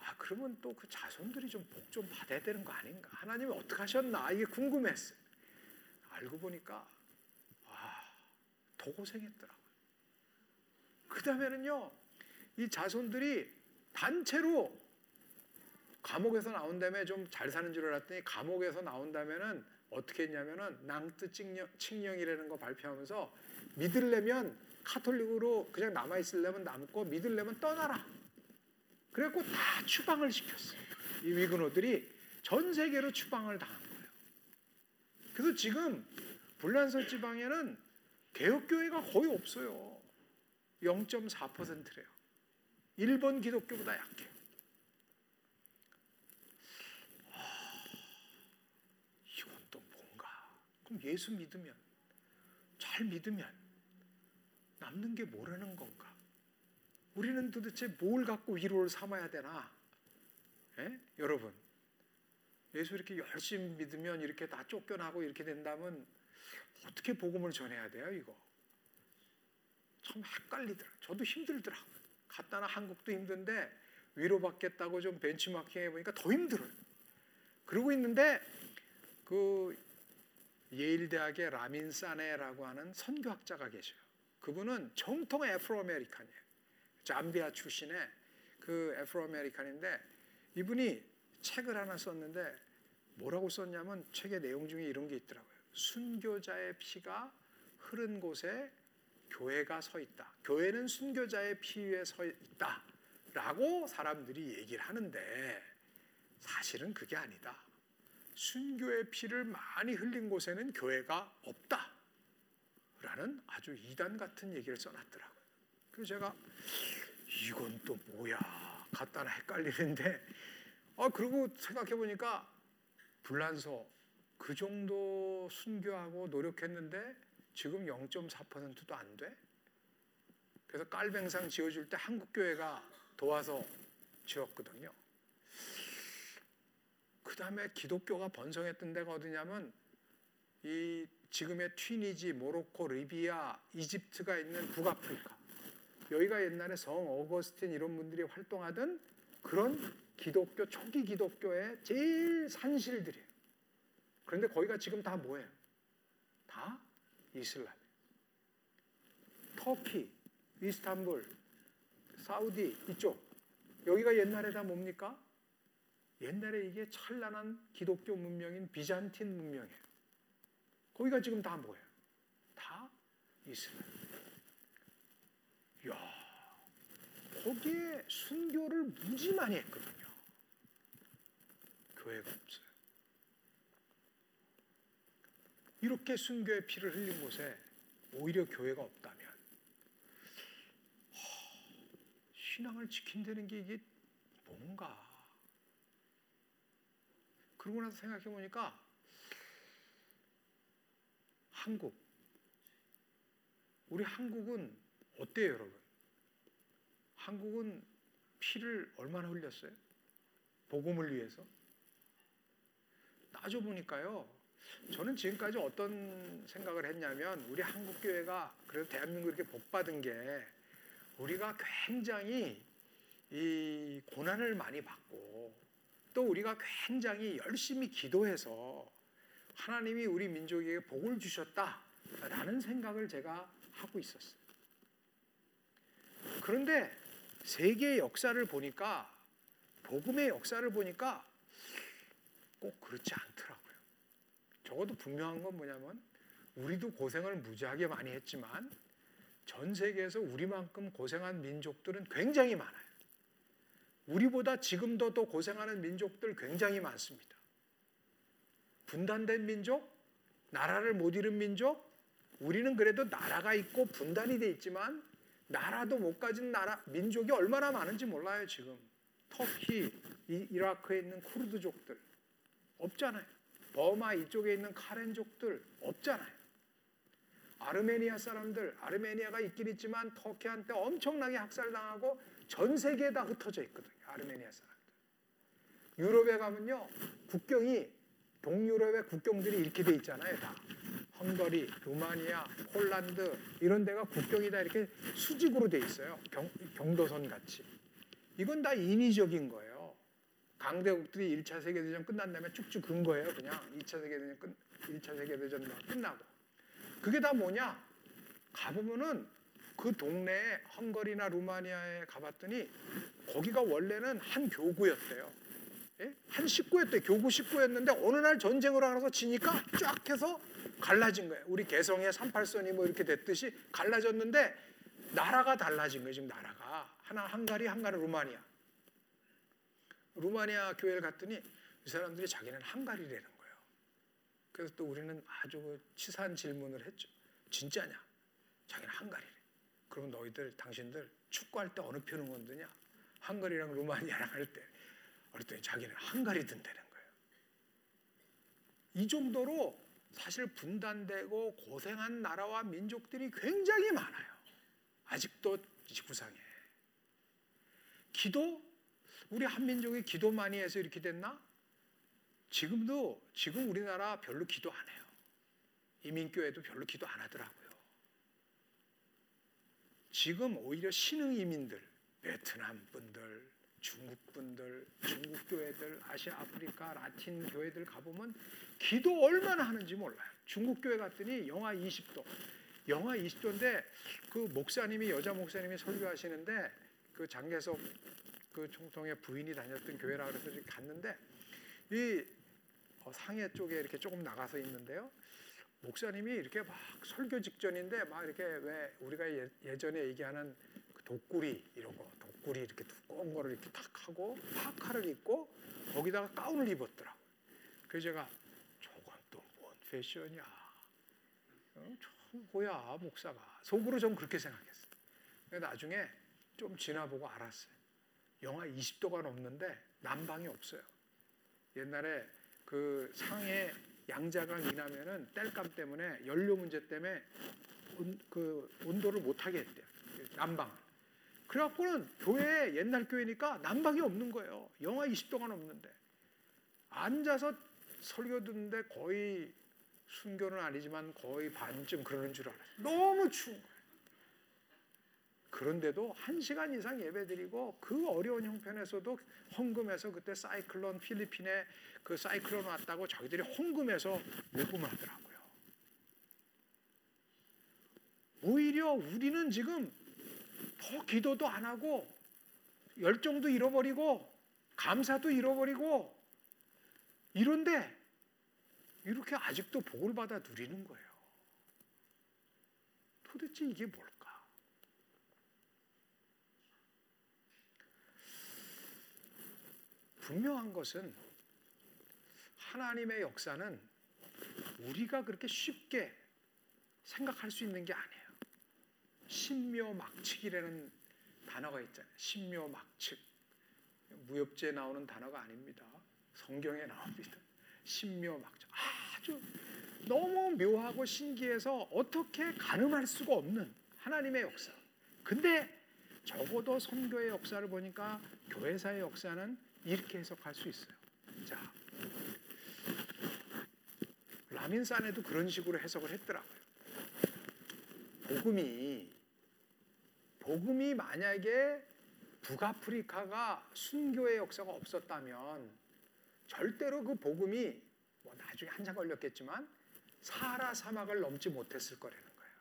Speaker 1: 아, 그러면 또 그 자손들이 좀 복좀 받아야 되는 거 아닌가? 하나님이 어떻게 하셨나? 이게 궁금했어요. 알고 보니까, 와, 더 고생했더라고요. 그 다음에는요, 이 자손들이 단체로 감옥에서 나온 다음에 좀 잘 사는 줄 알았더니 감옥에서 나온 다음에는 어떻게 했냐면은 낭트 칙령, 칙령이라는 거 발표하면서 믿을려면 카톨릭으로 그냥 남아 있으려면 남고 믿을려면 떠나라. 그래갖고 다 추방을 시켰어요. 이 위그노들이 전 세계로 추방을 당한 거예요. 그래서 지금 불란서 지방에는 개혁교회가 거의 없어요. 0.4%래요. 일본 기독교보다 약해요. 아, 이건 또 뭔가? 그럼 예수 믿으면, 잘 믿으면 남는 게 뭐라는 건가? 우리는 도대체 뭘 갖고 위로를 삼아야 되나? 예? 여러분, 예수 이렇게 열심히 믿으면 이렇게 다 쫓겨나고 이렇게 된다면 어떻게 복음을 전해야 돼요, 이거? 참 헷갈리더라. 저도 힘들더라고요. 갔다나 한국도 힘든데 위로받겠다고 좀 벤치마킹 해보니까 더 힘들어요. 그러고 있는데 그 예일 대학의 라민 사네라고 하는 선교학자가 계셔요. 그분은 정통 Afro American이에요. 잠비아 출신의 그 Afro American인데 이분이 책을 하나 썼는데 뭐라고 썼냐면 책의 내용 중에 이런 게 있더라고요. 순교자의 피가 흐른 곳에 교회가 서 있다. 교회는 순교자의 피 위에 서 있다. 라고 사람들이 얘기를 하는데 사실은 그게 아니다. 순교의 피를 많이 흘린 곳에는 교회가 없다. 라는 아주 이단 같은 얘기를 써놨더라고요. 그래서 제가 이건 또 뭐야 갖다나 헷갈리는데 아 그리고 생각해 보니까 불란서 그 정도 순교하고 노력했는데 지금 0.4%도 안 돼? 그래서 깔뱅상 지어줄 때 한국교회가 도와서 지었거든요. 그 다음에 기독교가 번성했던 데가 어디냐면 이 지금의 튀니지, 모로코, 리비아, 이집트가 있는 북아프리카. 여기가 옛날에 성 어거스틴 이런 분들이 활동하던 그런 기독교 초기 기독교의 제일 산실들이에요. 그런데 거기가 지금 다 뭐예요? 다 이슬람. 터키, 이스탄불, 사우디 이쪽 여기가 옛날에 다 뭡니까? 옛날에 이게 찬란한 기독교 문명인 비잔틴 문명이에요. 거기가 지금 다 뭐예요? 다 이슬람. 야, 거기에 순교를 무지 많이 했거든요. 교회가 없어요. 이렇게 순교의 피를 흘린 곳에 오히려 교회가 없다면 신앙을 지킨다는 게 이게 뭔가 그러고 나서 생각해 보니까 한국 우리 한국은 어때요 여러분? 한국은 피를 얼마나 흘렸어요? 복음을 위해서? 따져보니까요 저는 지금까지 어떤 생각을 했냐면 우리 한국 교회가 그래도 대한민국 이렇게 복 받은 게 우리가 굉장히 이 고난을 많이 받고 또 우리가 굉장히 열심히 기도해서 하나님이 우리 민족에게 복을 주셨다라는 생각을 제가 하고 있었어요. 그런데 세계의 역사를 보니까 복음의 역사를 보니까 꼭 그렇지 않더라고요. 적어도 분명한 건 뭐냐면 우리도 고생을 무지하게 많이 했지만 전 세계에서 우리만큼 고생한 민족들은 굉장히 많아요. 우리보다 지금도 더 고생하는 민족들 굉장히 많습니다. 분단된 민족, 나라를 못 잃은 민족, 우리는 그래도 나라가 있고 분단이 돼 있지만 나라도 못 가진 나라 민족이 얼마나 많은지 몰라요 지금. 터키, 이라크에 있는 쿠르드족들 없잖아요. 버마 이쪽에 있는 카렌족들 없잖아요. 아르메니아 사람들, 아르메니아가 있긴 있지만 터키한테 엄청나게 학살당하고 전 세계에 다 흩어져 있거든요. 아르메니아 사람들. 유럽에 가면요. 국경이 동유럽의 국경들이 이렇게 돼 있잖아요. 다. 헝가리, 루마니아, 폴란드 이런 데가 국경이 다 이렇게 수직으로 돼 있어요. 경, 경도선 같이. 이건 다 인위적인 거예요. 강대국들이 1차 세계대전 끝난 다음에 쭉쭉 근 거예요. 그냥 2차 세계대전 끝, 1차 세계대전 끝나고. 그게 다 뭐냐? 가보면은 그 동네에 헝가리나 루마니아에 가봤더니 거기가 원래는 한 교구였대요. 예? 한 식구였대. 교구 식구였는데 어느 날 전쟁으로 하나서 지니까 쫙 해서 갈라진 거예요. 우리 개성의 38선이 뭐 이렇게 됐듯이 갈라졌는데 나라가 달라진 거예요. 지금 나라가. 하나 헝가리, 하나는 루마니아. 루마니아 교회를 갔더니 이 사람들이 자기는 한가리라는 거예요. 그래서 또 우리는 아주 그 치사한 질문을 했죠. 진짜냐? 자기는 한가리래. 그럼 너희들 당신들 축구할 때 어느 편을 건드냐? 한가리랑 루마니아랑 할 때. 그랬더니 자기는 한가리 든다는 거예요. 이 정도로 사실 분단되고 고생한 나라와 민족들이 굉장히 많아요. 아직도 지구상에. 기도 우리 한민족이 기도 많이 해서 이렇게 됐나? 지금도 지금 우리나라 별로 기도 안 해요. 이민교회도 별로 기도 안 하더라고요. 지금 오히려 신흥 이민들, 베트남 분들, 중국 분들, 중국 교회들, 아시아, 아프리카, 라틴 교회들 가보면 기도 얼마나 하는지 몰라요. 중국 교회 갔더니 영하 20도, 영하 20도인데 그 목사님이 여자 목사님이 설교하시는데 그 장계석 그 총통의 부인이 다녔던 교회라 그래서 갔는데 이 어, 상해 쪽에 이렇게 조금 나가서 있는데요. 목사님이 이렇게 막 설교 직전인데 막 이렇게 왜 우리가 예, 전에 얘기하는 그 독구리 이런 거 독구리 이렇게 두꺼운 거를 이렇게 탁 하고 파카를 입고 거기다가 가운을 입었더라고. 그래서 제가 저건 또 뭔 패션이야. 어, 저 뭐야 목사가 속으로 좀 그렇게 생각했어요. 나중에 좀 지나보고 알았어요. 영하 20도가 넘는데 난방이 없어요. 옛날에 그 상해 양자강 이나면은 땔감 때문에 연료 문제 때문에 온, 그 온도를 못 하게 했대요. 난방. 그래갖고는 교회 옛날 교회니까 난방이 없는 거예요. 영하 20도가 넘는데 앉아서 설교 듣는데 거의 순교는 아니지만 거의 반쯤 그러는 줄 알아요. 너무 추운 거예요. 그런데도 한 시간 이상 예배드리고 그 어려운 형편에서도 헌금해서 그때 사이클론 필리핀에 그 사이클론 왔다고 자기들이 헌금해서 모금을 하더라고요. 오히려 우리는 지금 더 기도도 안 하고 열정도 잃어버리고 감사도 잃어버리고 이런데 이렇게 아직도 복을 받아 누리는 거예요. 도대체 이게 뭘까? 분명한 것은 하나님의 역사는 우리가 그렇게 쉽게 생각할 수 있는 게 아니에요. 신묘막측이라는 단어가 있잖아요. 신묘막측. 무협지에 나오는 단어가 아닙니다. 성경에 나옵니다. 신묘막측. 아주 너무 묘하고 신기해서 어떻게 가늠할 수가 없는 하나님의 역사. 근데 적어도 선교의 역사를 보니까 교회사의 역사는 이렇게 해석할 수 있어요. 자, 라민산에도 그런 식으로 해석을 했더라고요. 복음이 복음이 만약에 북아프리카가 순교의 역사가 없었다면 절대로 그 복음이 뭐 나중에 한참 걸렸겠지만 사하라 사막을 넘지 못했을 거라는 거예요.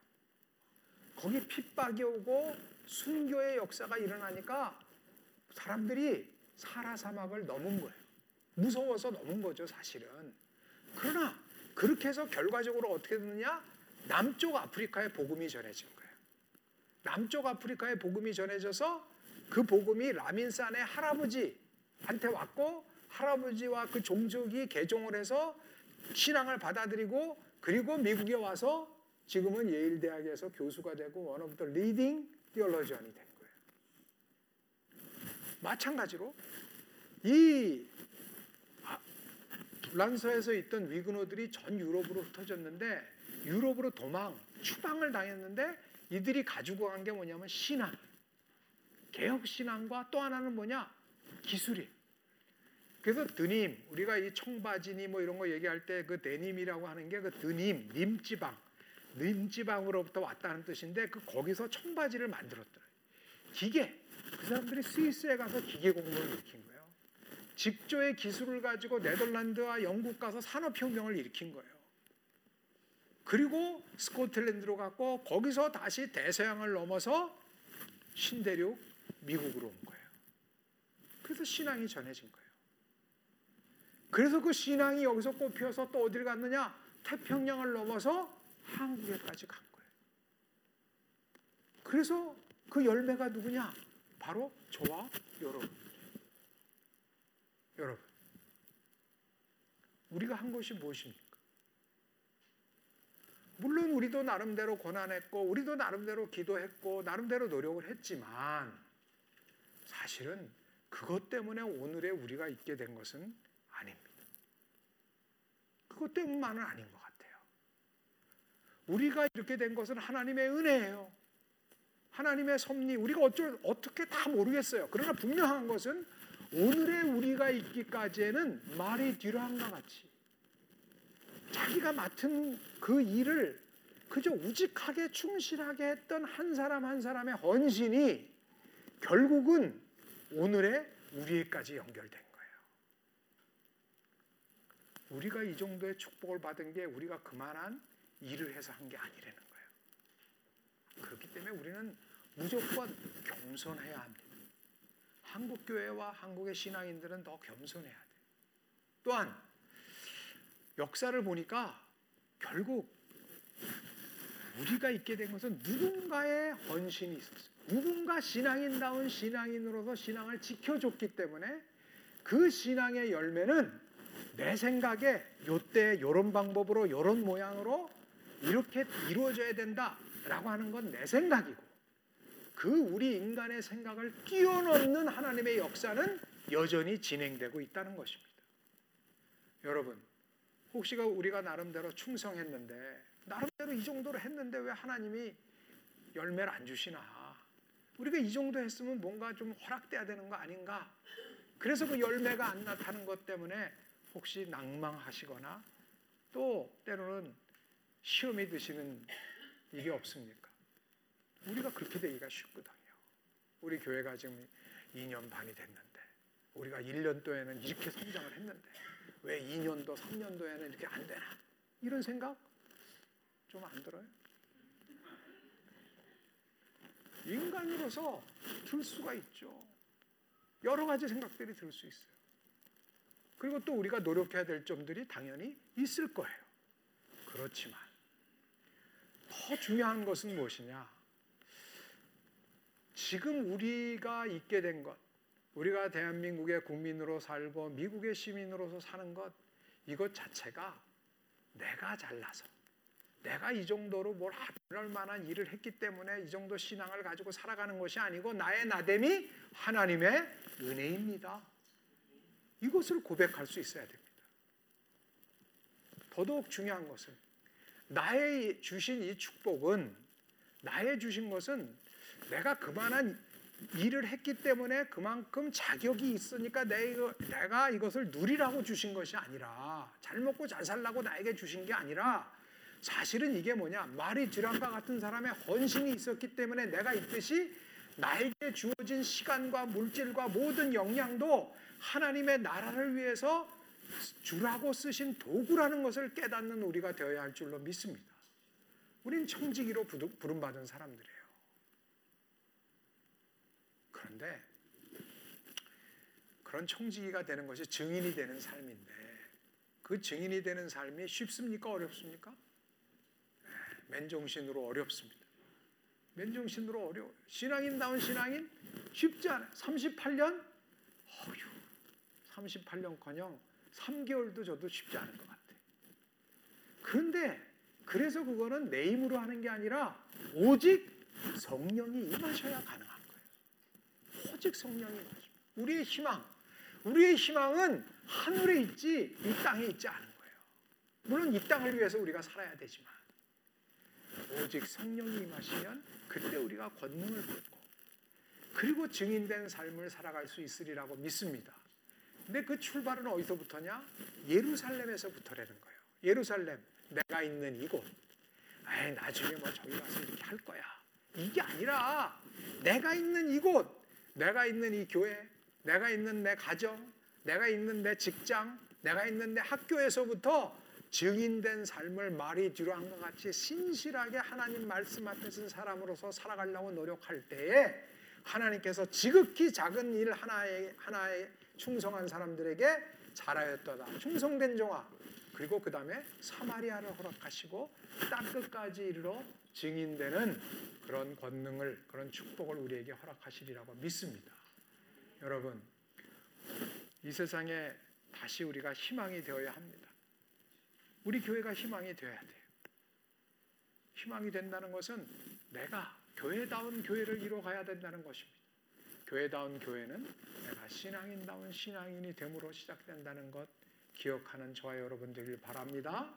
Speaker 1: 거기 핍박이 오고 순교의 역사가 일어나니까 사람들이 사라 사막을 넘은 거예요. 무서워서 넘은 거죠, 사실은. 그러나 그렇게 해서 결과적으로 어떻게 됐느냐? 남쪽 아프리카에 복음이 전해진 거예요. 남쪽 아프리카에 복음이 전해져서 그 복음이 라민 사네 할아버지한테 왔고 할아버지와 그 종족이 개종을 해서 신앙을 받아들이고 그리고 미국에 와서 지금은 예일 대학에서 교수가 되고 one of the leading theologian이 된 거예요. 마찬가지로 이 불란서에서 있던 위그노들이 전 유럽으로 흩어졌는데 유럽으로 도망, 추방을 당했는데 이들이 가지고 간 게 뭐냐면 신앙, 개혁 신앙과 또 하나는 뭐냐 기술이. 그래서 드님, 우리가 이 청바지니 뭐 이런 거 얘기할 때 그 데님이라고 하는 게 그 드님, 님지방, 님지방으로부터 왔다는 뜻인데 그 거기서 청바지를 만들었더래요. 기계, 그 사람들이 스위스에 가서 기계 공부를 일으킨 거예요. 직조의 기술을 가지고 네덜란드와 영국 가서 산업혁명을 일으킨 거예요. 그리고 스코틀랜드로 갔고 거기서 다시 대서양을 넘어서 신대륙 미국으로 온 거예요. 그래서 신앙이 전해진 거예요. 그래서 그 신앙이 여기서 꽃피어서 또 어디를 갔느냐? 태평양을 넘어서 한국에까지 간 거예요. 그래서 그 열매가 누구냐? 바로 저와 여러분. 여러분. 우리가 한 것이 무엇입니까? 물론 우리도 나름대로 고난했고, 우리도 나름대로 기도했고, 나름대로 노력을 했지만, 사실은 그것 때문에 오늘의 우리가 있게 된 것은 아닙니다. 그것 때문만은 아닌 것 같아요. 우리가 이렇게 된 것은 하나님의 은혜예요. 하나님의 섭리 우리가 어쩔 어떻게 다 모르겠어요. 그러나 분명한 것은 오늘의 우리가 있기까지에는 말이 뒤로한것 같이 자기가 맡은 그 일을 그저 우직하게 충실하게 했던 한 사람 한 사람의 헌신이 결국은 오늘의 우리에까지 연결된 거예요. 우리가 이 정도의 축복을 받은 게 우리가 그만한 일을 해서 한 게 아니라는 거예요. 그렇기 때문에 우리는 무조건 겸손해야 합니다. 한국 교회와 한국의 신앙인들은 더 겸손해야 돼요. 또한 역사를 보니까 결국 우리가 있게 된 것은 누군가의 헌신이 있었어요. 누군가 신앙인다운 신앙인으로서 신앙을 지켜줬기 때문에 그 신앙의 열매는 내 생각에 요때 요런 방법으로 요런 모양으로 이렇게 이루어져야 된다라고 하는 건 내 생각이고 그 우리 인간의 생각을 뛰어넘는 하나님의 역사는 여전히 진행되고 있다는 것입니다. 여러분, 혹시가 우리가 나름대로 충성했는데 나름대로 이 정도로 했는데 왜 하나님이 열매를 안 주시나? 우리가 이 정도 했으면 뭔가 좀 허락돼야 되는 거 아닌가? 그래서 그 열매가 안 나타나는 것 때문에 혹시 낭망하시거나 또 때로는 시험이 드시는 일이 없습니까? 우리가 그렇게 되기가 쉽거든요. 우리 교회가 지금 2년 반이 됐는데 우리가 1년도에는 이렇게 성장을 했는데 왜 2년도, 3년도에는 이렇게 안 되나? 이런 생각 좀 안 들어요? 인간으로서 들 수가 있죠. 여러 가지 생각들이 들 수 있어요. 그리고 또 우리가 노력해야 될 점들이 당연히 있을 거예요. 그렇지만 더 중요한 것은 무엇이냐? 지금 우리가 있게 된 것, 우리가 대한민국의 국민으로 살고 미국의 시민으로서 사는 것, 이것 자체가 내가 잘나서 내가 이 정도로 뭘 하할 만한 일을 했기 때문에 이 정도 신앙을 가지고 살아가는 것이 아니고 나의 나됨이 하나님의 은혜입니다. 이것을 고백할 수 있어야 됩니다. 더더욱 중요한 것은 나의 주신 이 축복은 나의 주신 것은 내가 그만한 일을 했기 때문에 그만큼 자격이 있으니까 내가 이것을 누리라고 주신 것이 아니라 잘 먹고 잘 살라고 나에게 주신 게 아니라 사실은 이게 뭐냐? 말이 듀란과 같은 사람의 헌신이 있었기 때문에 내가 있듯이 나에게 주어진 시간과 물질과 모든 역량도 하나님의 나라를 위해서 주라고 쓰신 도구라는 것을 깨닫는 우리가 되어야 할 줄로 믿습니다. 우린 청지기로 부름받은 사람들이에요. 그런데 그런 청지기가 되는 것이 증인이 되는 삶인데 그 증인이 되는 삶이 쉽습니까? 어렵습니까? 맨정신으로 어렵습니다. 맨정신으로 어려워. 신앙인다운 신앙인 쉽지 않아요. 38년? 어휴, 38년커녕 3개월도 저도 쉽지 않을 것 같아요. 그런데 그래서 그거는 내 힘으로 하는 게 아니라 오직 성령이 임하셔야 거예요. 오직 임하셔. 우리의 희망, 우리의 희망은 하늘에 있지 이 땅에 있지 않은 거예요. 물론 이 땅을 위해서 우리가 살아야 되지만 오직 성령이 임하시면 그때 우리가 권능을 받고 그리고 증인된 삶을 살아갈 수 있으리라고 믿습니다. 근데 그 출발은 어디서부터냐? 예루살렘에서부터라는 거예요. 예루살렘, 내가 있는 이곳. 에이, 나중에 뭐 저기 가서 이렇게 할 거야. 이게 아니라 내가 있는 이곳, 내가 있는 이 교회, 내가 있는 내 가정, 내가 있는 내 직장, 내가 있는 내 학교에서부터 증인된 삶을 말이 뒤로 한 것 같이 신실하게 하나님 말씀 앞에 선 사람으로서 살아가려고 노력할 때에 하나님께서 지극히 작은 일 하나에 하나에 충성한 사람들에게 잘하였도다. 충성된 종아. 그리고 그 다음에 사마리아를 허락하시고 땅 끝까지 이르러 증인되는 그런 권능을 그런 축복을 우리에게 허락하시리라고 믿습니다. 여러분 이 세상에 다시 우리가 희망이 되어야 합니다. 우리 교회가 희망이 되어야 돼요. 희망이 된다는 것은 내가 교회다운 교회를 이루어가야 된다는 것입니다. 교회다운 교회는 내가 신앙인다운 신앙인이 됨으로 시작된다는 것 기억하는 저와 여러분들을 바랍니다.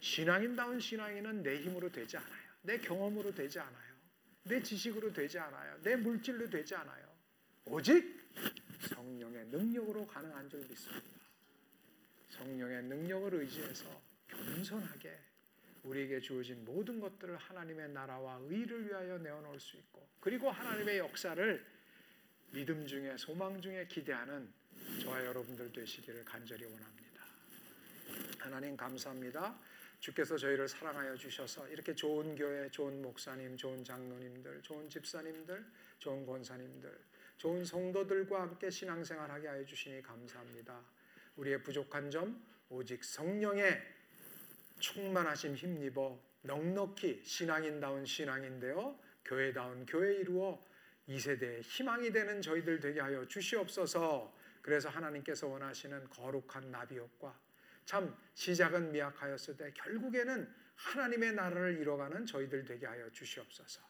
Speaker 1: 신앙인다운 신앙인은 내 힘으로 되지 않아요. 내 경험으로 되지 않아요. 내 지식으로 되지 않아요. 내 물질로 되지 않아요. 오직 성령의 능력으로 가능한 줄 믿습니다. 성령의 능력을 의지해서 겸손하게 우리에게 주어진 모든 것들을 하나님의 나라와 의를 위하여 내어놓을 수 있고 그리고 하나님의 역사를 믿음 중에 소망 중에 기대하는 저와 여러분들 되시기를 간절히 원합니다. 하나님 감사합니다. 주께서 저희를 사랑하여 주셔서 이렇게 좋은 교회, 좋은 목사님, 좋은 장로님들, 좋은 집사님들, 좋은 권사님들, 좋은 성도들과 함께 신앙생활하게 하여 주시니 감사합니다. 우리의 부족한 점 오직 성령의 충만하심 힘입어 넉넉히 신앙인다운 신앙인데요. 교회다운 교회 이루어 이 세대의 희망이 되는 저희들 되게 하여 주시옵소서. 그래서 하나님께서 원하시는 거룩한 나비옷과 참 시작은 미약하였으되 결국에는 하나님의 나라를 이뤄가는 저희들 되게 하여 주시옵소서.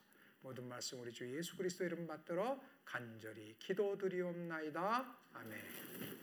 Speaker 1: 모든 말씀 우리 주 예수 그리스도 이름 받들어 간절히 기도드리옵나이다. 아멘.